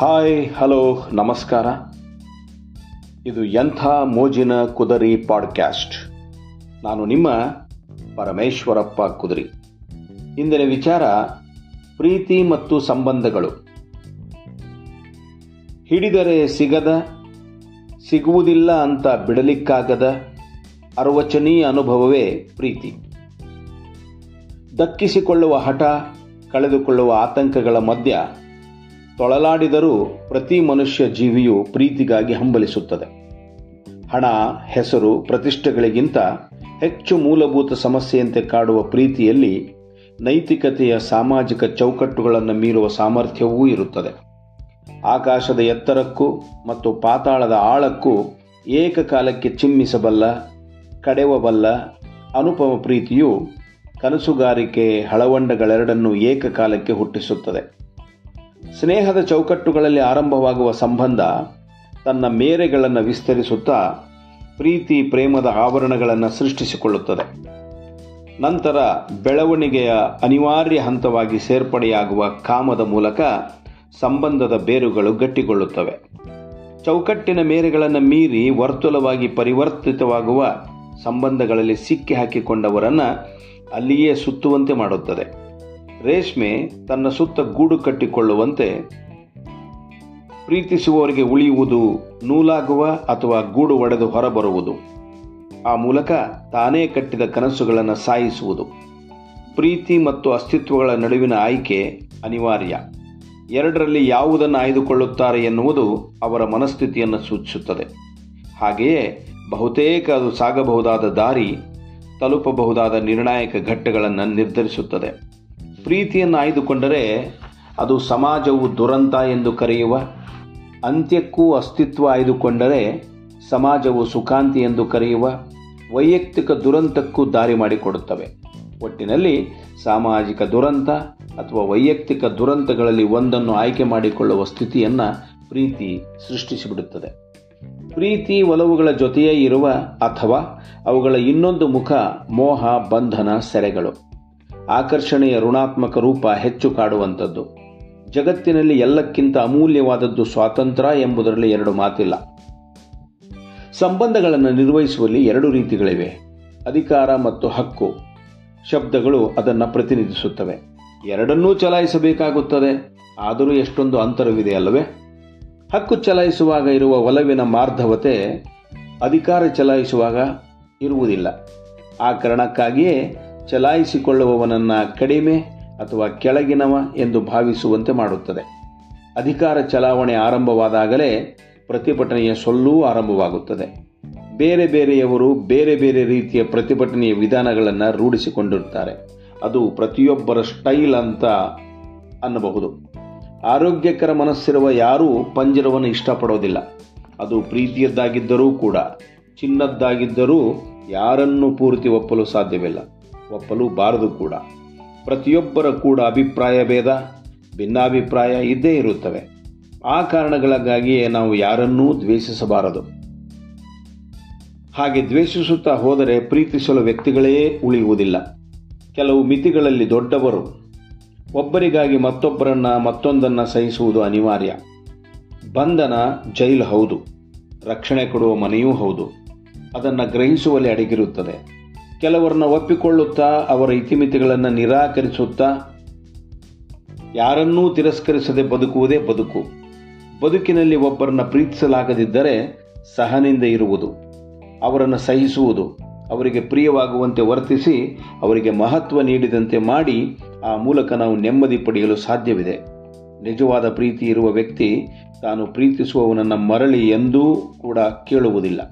Hi, hello, ನಮಸ್ಕಾರ. ಇದು ಎಂಥ ಮೋಜಿನ ಕುದರಿ ಪಾಡ್ಕ್ಯಾಸ್ಟ್. ನಾನು ನಿಮ್ಮ ಪರಮೇಶ್ವರಪ್ಪ ಕುದರಿ. ಇಂದಿನ ವಿಚಾರ ಪ್ರೀತಿ ಮತ್ತು ಸಂಬಂಧಗಳು. ಹಿಡಿದರೆ ಸಿಗದ, ಸಿಗುವುದಿಲ್ಲ ಅಂತ ಬಿಡಲಿಕ್ಕಾಗದ ಅರ್ವಚನೀಯ ಅನುಭವವೇ ಪ್ರೀತಿ. ದಕ್ಕಿಸಿಕೊಳ್ಳುವ ಹಠ, ಕಳೆದುಕೊಳ್ಳುವ ಆತಂಕಗಳ ಮಧ್ಯ ತೊಳಲಾಡಿದರೂ ಪ್ರತಿ ಮನುಷ್ಯ ಜೀವಿಯು ಪ್ರೀತಿಗಾಗಿ ಹಂಬಲಿಸುತ್ತದೆ. ಹಣ, ಹೆಸರು, ಪ್ರತಿಷ್ಠೆಗಳಿಗಿಂತ ಹೆಚ್ಚು ಮೂಲಭೂತ ಸಮಸ್ಯೆಯಂತೆ ಕಾಡುವ ಪ್ರೀತಿಯಲ್ಲಿ ನೈತಿಕತೆಯ ಸಾಮಾಜಿಕ ಚೌಕಟ್ಟುಗಳನ್ನು ಮೀರುವ ಸಾಮರ್ಥ್ಯವೂ ಇರುತ್ತದೆ. ಆಕಾಶದ ಎತ್ತರಕ್ಕೂ ಮತ್ತು ಪಾತಾಳದ ಆಳಕ್ಕೂ ಏಕಕಾಲಕ್ಕೆ ಚಿಮ್ಮಿಸಬಲ್ಲ, ಕಡೆವಬಲ್ಲ ಅನುಪಮ ಪ್ರೀತಿಯು ಕನಸುಗಾರಿಕೆ ಹಳವಂಡಗಳೆರಡನ್ನೂ ಏಕಕಾಲಕ್ಕೆ ಹುಟ್ಟಿಸುತ್ತದೆ. ಸ್ನೇಹದ ಚೌಕಟ್ಟುಗಳಲ್ಲಿ ಆರಂಭವಾಗುವ ಸಂಬಂಧ ತನ್ನ ಮೇರೆಗಳನ್ನು ವಿಸ್ತರಿಸುತ್ತಾ ಪ್ರೀತಿ, ಪ್ರೇಮದ ಆವರಣಗಳನ್ನು ಸೃಷ್ಟಿಸಿಕೊಳ್ಳುತ್ತದೆ. ನಂತರ ಬೆಳವಣಿಗೆಯ ಅನಿವಾರ್ಯ ಹಂತವಾಗಿ ಸೇರ್ಪಡೆಯಾಗುವ ಕಾಮದ ಮೂಲಕ ಸಂಬಂಧದ ಬೇರುಗಳು ಗಟ್ಟಿಗೊಳ್ಳುತ್ತವೆ. ಚೌಕಟ್ಟಿನ ಮೇರೆಗಳನ್ನು ಮೀರಿ ವರ್ತುಲವಾಗಿ ಪರಿವರ್ತಿತವಾಗುವ ಸಂಬಂಧಗಳಲ್ಲಿ ಸಿಕ್ಕಿ ಹಾಕಿಕೊಂಡವರನ್ನು ಅಲ್ಲಿಯೇ ಸುತ್ತುವಂತೆ ಮಾಡುತ್ತದೆ. ರೇಷ್ಮೆ ತನ್ನ ಸುತ್ತ ಗೂಡು ಕಟ್ಟಿಕೊಳ್ಳುವಂತೆ ಪ್ರೀತಿಸುವವರಿಗೆ ಉಳಿಯುವುದು ನೂಲಾಗುವ ಅಥವಾ ಗೂಡು ಒಡೆದು ಹೊರಬರುವುದು. ಆ ಮೂಲಕ ತಾನೇ ಕಟ್ಟಿದ ಕನಸುಗಳನ್ನು ಸಾಯಿಸುವುದು. ಪ್ರೀತಿ ಮತ್ತು ಅಸ್ತಿತ್ವಗಳ ನಡುವಿನ ಆಯ್ಕೆ ಅನಿವಾರ್ಯ. ಎರಡರಲ್ಲಿ ಯಾವುದನ್ನು ಆಯ್ದುಕೊಳ್ಳುತ್ತಾರೆ ಎನ್ನುವುದು ಅವರ ಮನಸ್ಥಿತಿಯನ್ನು ಸೂಚಿಸುತ್ತದೆ. ಹಾಗೆಯೇ ಬಹುತೇಕ ಅದು ಸಾಗಬಹುದಾದ ದಾರಿ ತಲುಪಬಹುದಾದ ನಿರ್ಣಾಯಕ ಘಟ್ಟಗಳನ್ನು ನಿರ್ಧರಿಸುತ್ತದೆ. ಪ್ರೀತಿಯನ್ನು ಆಯ್ದುಕೊಂಡರೆ ಅದು ಸಮಾಜವು ದುರಂತ ಎಂದು ಕರೆಯುವ, ಅಂತ್ಯಕ್ಕೂ ಅಸ್ತಿತ್ವ ಆಯ್ದುಕೊಂಡರೆ ಸಮಾಜವು ಸುಖಾಂತಿ ಎಂದು ಕರೆಯುವ, ವೈಯಕ್ತಿಕ ದುರಂತಕ್ಕೂ ದಾರಿ ಮಾಡಿಕೊಡುತ್ತವೆ. ಒಟ್ಟಿನಲ್ಲಿ ಸಾಮಾಜಿಕ ದುರಂತ ಅಥವಾ ವೈಯಕ್ತಿಕ ದುರಂತಗಳಲ್ಲಿ ಒಂದನ್ನು ಆಯ್ಕೆ ಮಾಡಿಕೊಳ್ಳುವ ಸ್ಥಿತಿಯನ್ನು ಪ್ರೀತಿ ಸೃಷ್ಟಿಸಿಬಿಡುತ್ತದೆ. ಪ್ರೀತಿ ಒಲವುಗಳ ಜೊತೆಯೇ ಇರುವ ಅಥವಾ ಅವುಗಳ ಇನ್ನೊಂದು ಮುಖ ಮೋಹ, ಬಂಧನ, ಸೆರೆಗಳು. ಆಕರ್ಷಣೆಯ ಋಣಾತ್ಮಕ ರೂಪ ಹೆಚ್ಚು ಕಾಡುವಂಥದ್ದು. ಜಗತ್ತಿನಲ್ಲಿ ಎಲ್ಲಕ್ಕಿಂತ ಅಮೂಲ್ಯವಾದದ್ದು ಸ್ವಾತಂತ್ರ್ಯ ಎಂಬುದರಲ್ಲಿ ಎರಡು ಮಾತಿಲ್ಲ. ಸಂಬಂಧಗಳನ್ನು ನಿರ್ವಹಿಸುವಲ್ಲಿ ಎರಡು ರೀತಿಗಳಿವೆ. ಅಧಿಕಾರ ಮತ್ತು ಹಕ್ಕು. ಶಬ್ದಗಳು ಅದನ್ನು ಪ್ರತಿನಿಧಿಸುತ್ತವೆ. ಎರಡನ್ನೂ ಚಲಾಯಿಸಬೇಕಾಗುತ್ತದೆ. ಆದರೂ ಎಷ್ಟೊಂದು ಅಂತರವಿದೆ ಅಲ್ಲವೇ? ಹಕ್ಕು ಚಲಾಯಿಸುವಾಗ ಇರುವ ಒಲವಿನ ಮಾರ್ಧವತೆ ಅಧಿಕಾರ ಚಲಾಯಿಸುವಾಗ ಇರುವುದಿಲ್ಲ. ಆ ಕಾರಣಕ್ಕಾಗಿಯೇ ಚಲಾಯಿಸಿಕೊಳ್ಳುವವನನ್ನು ಕಡಿಮೆ ಅಥವಾ ಕೆಳಗಿನವ ಎಂದು ಭಾವಿಸುವಂತೆ ಮಾಡುತ್ತದೆ. ಅಧಿಕಾರ ಚಲಾವಣೆ ಆರಂಭವಾದಾಗಲೇ ಪ್ರತಿಭಟನೆಯ ಸೊಲ್ಲೂ ಆರಂಭವಾಗುತ್ತದೆ. ಬೇರೆ ಬೇರೆಯವರು ಬೇರೆ ಬೇರೆ ರೀತಿಯ ಪ್ರತಿಭಟನೆಯ ವಿಧಾನಗಳನ್ನು ರೂಢಿಸಿಕೊಂಡಿರುತ್ತಾರೆ ಅದು ಪ್ರತಿಯೊಬ್ಬರ ಸ್ಟೈಲ್ ಅಂತ ಅನ್ನಬಹುದು. ಆರೋಗ್ಯಕರ ಮನಸ್ಸಿರುವ ಯಾರೂ ಪಂಜರವನ್ನು ಇಷ್ಟಪಡೋದಿಲ್ಲ. ಅದು ಪ್ರೀತಿಯದ್ದಾಗಿದ್ದರೂ ಕೂಡ, ಚಿನ್ನದ್ದಾಗಿದ್ದರೂ ಯಾರನ್ನು ಪೂರ್ತಿ ಒಪ್ಪಲು ಸಾಧ್ಯವಿಲ್ಲ. ಒಪ್ಪಲು ಬಾರದು ಕೂಡ. ಪ್ರತಿಯೊಬ್ಬರ ಕೂಡ ಅಭಿಪ್ರಾಯ ಭೇದ, ಭಿನ್ನಾಭಿಪ್ರಾಯ ಇದ್ದೇ ಇರುತ್ತವೆ. ಆ ಕಾರಣಗಳಿಗಾಗಿಯೇ ನಾವು ಯಾರನ್ನೂ ದ್ವೇಷಿಸಬಾರದು. ಹಾಗೆ ದ್ವೇಷಿಸುತ್ತಾ ಹೋದರೆ ಪ್ರೀತಿಸಲು ವ್ಯಕ್ತಿಗಳೇ ಉಳಿಯುವುದಿಲ್ಲ. ಕೆಲವು ಮಿತಿಗಳಲ್ಲಿ ದೊಡ್ಡವರು, ಒಬ್ಬರಿಗಾಗಿ ಮತ್ತೊಬ್ಬರನ್ನ ಮತ್ತೊಂದನ್ನು ಸಹಿಸುವುದು ಅನಿವಾರ್ಯ. ಬಂಧನ ಜೈಲು ಹೌದು, ರಕ್ಷಣೆ ಕೊಡುವ ಮನೆಯೂ ಹೌದು, ಅದನ್ನು ಗ್ರಹಿಸುವಲ್ಲಿ ಅಡಗಿರುತ್ತದೆ. ಕೆಲವರನ್ನ ಒಪ್ಪಿಕೊಳ್ಳುತ್ತಾ ಅವರ ಇತಿಮಿತಿಗಳನ್ನು ನಿರಾಕರಿಸುತ್ತಾ ಯಾರನ್ನೂ ತಿರಸ್ಕರಿಸದೆ ಬದುಕುವುದೇ ಬದುಕು. ಬದುಕಿನಲ್ಲಿ ಒಬ್ಬರನ್ನ ಪ್ರೀತಿಸಲಾಗದಿದ್ದರೆ ಸಹನಿಂದ ಇರುವುದು, ಅವರನ್ನು ಸಹಿಸುವುದು, ಅವರಿಗೆ ಪ್ರಿಯವಾಗುವಂತೆ ವರ್ತಿಸಿ ಅವರಿಗೆ ಮಹತ್ವ ನೀಡಿದಂತೆ ಮಾಡಿ ಆ ಮೂಲಕ ನಾವು ನೆಮ್ಮದಿ ಪಡೆಯಲು ಸಾಧ್ಯವಿದೆ. ನಿಜವಾದ ಪ್ರೀತಿ ಇರುವ ವ್ಯಕ್ತಿ ತಾನು ಪ್ರೀತಿಸುವವನನ್ನು ಮರಳಿ ಎಂದೂ ಕೂಡ ಕೇಳುವುದಿಲ್ಲ.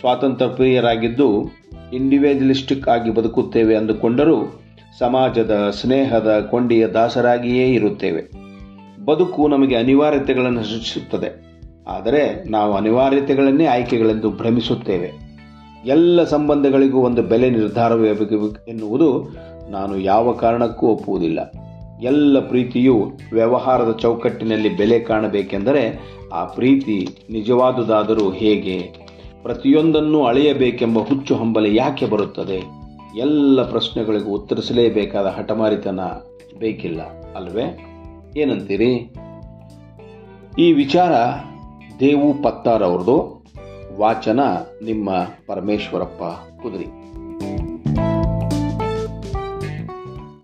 ಸ್ವಾತಂತ್ರ್ಯ ಪ್ರಿಯರಾಗಿದ್ದು ಇಂಡಿವಿಜುವಲಿಸ್ಟಿಕ್ ಆಗಿ ಬದುಕುತ್ತೇವೆ ಅಂದುಕೊಂಡರೂ ಸಮಾಜದ ಸ್ನೇಹದ ಕೊಂಡಿಯ ದಾಸರಾಗಿಯೇ ಇರುತ್ತೇವೆ. ಬದುಕು ನಮಗೆ ಅನಿವಾರ್ಯತೆಗಳನ್ನು ಸೃಷ್ಟಿಸುತ್ತದೆ. ಆದರೆ ನಾವು ಅನಿವಾರ್ಯತೆಗಳನ್ನೇ ಆಯ್ಕೆಗಳೆಂದು ಭ್ರಮಿಸುತ್ತೇವೆ. ಎಲ್ಲ ಸಂಬಂಧಗಳಿಗೂ ಒಂದು ಬೆಲೆ ನಿರ್ಧಾರವೇ ಎನ್ನುವುದು ನಾನು ಯಾವ ಕಾರಣಕ್ಕೂ ಒಪ್ಪುವುದಿಲ್ಲ. ಎಲ್ಲ ಪ್ರೀತಿಯು ವ್ಯವಹಾರದ ಚೌಕಟ್ಟಿನಲ್ಲಿ ಬೆಲೆ ಕಾಣಬೇಕೆಂದರೆ ಆ ಪ್ರೀತಿ ನಿಜವಾದುದಾದರೂ ಹೇಗೆ? ಪ್ರತಿಯೊಂದನ್ನು ಅಳೆಯಬೇಕೆಂಬ ಹುಚ್ಚು ಹಂಬಲ ಯಾಕೆ ಬರುತ್ತದೆ? ಎಲ್ಲ ಪ್ರಶ್ನೆಗಳಿಗೂ ಉತ್ತರಿಸಲೇಬೇಕಾದ ಹಠಮಾರಿತನ ಬೇಕಿಲ್ಲ, ಅಲ್ವೇ? ಏನಂತೀರಿ? ಈ ವಿಚಾರ ದೇವು ಪತ್ತಾರ್ ಅವ್ರದ್ದು ವಾಚನ ನಿಮ್ಮ ಪರಮೇಶ್ವರಪ್ಪ ಕುದುರಿ.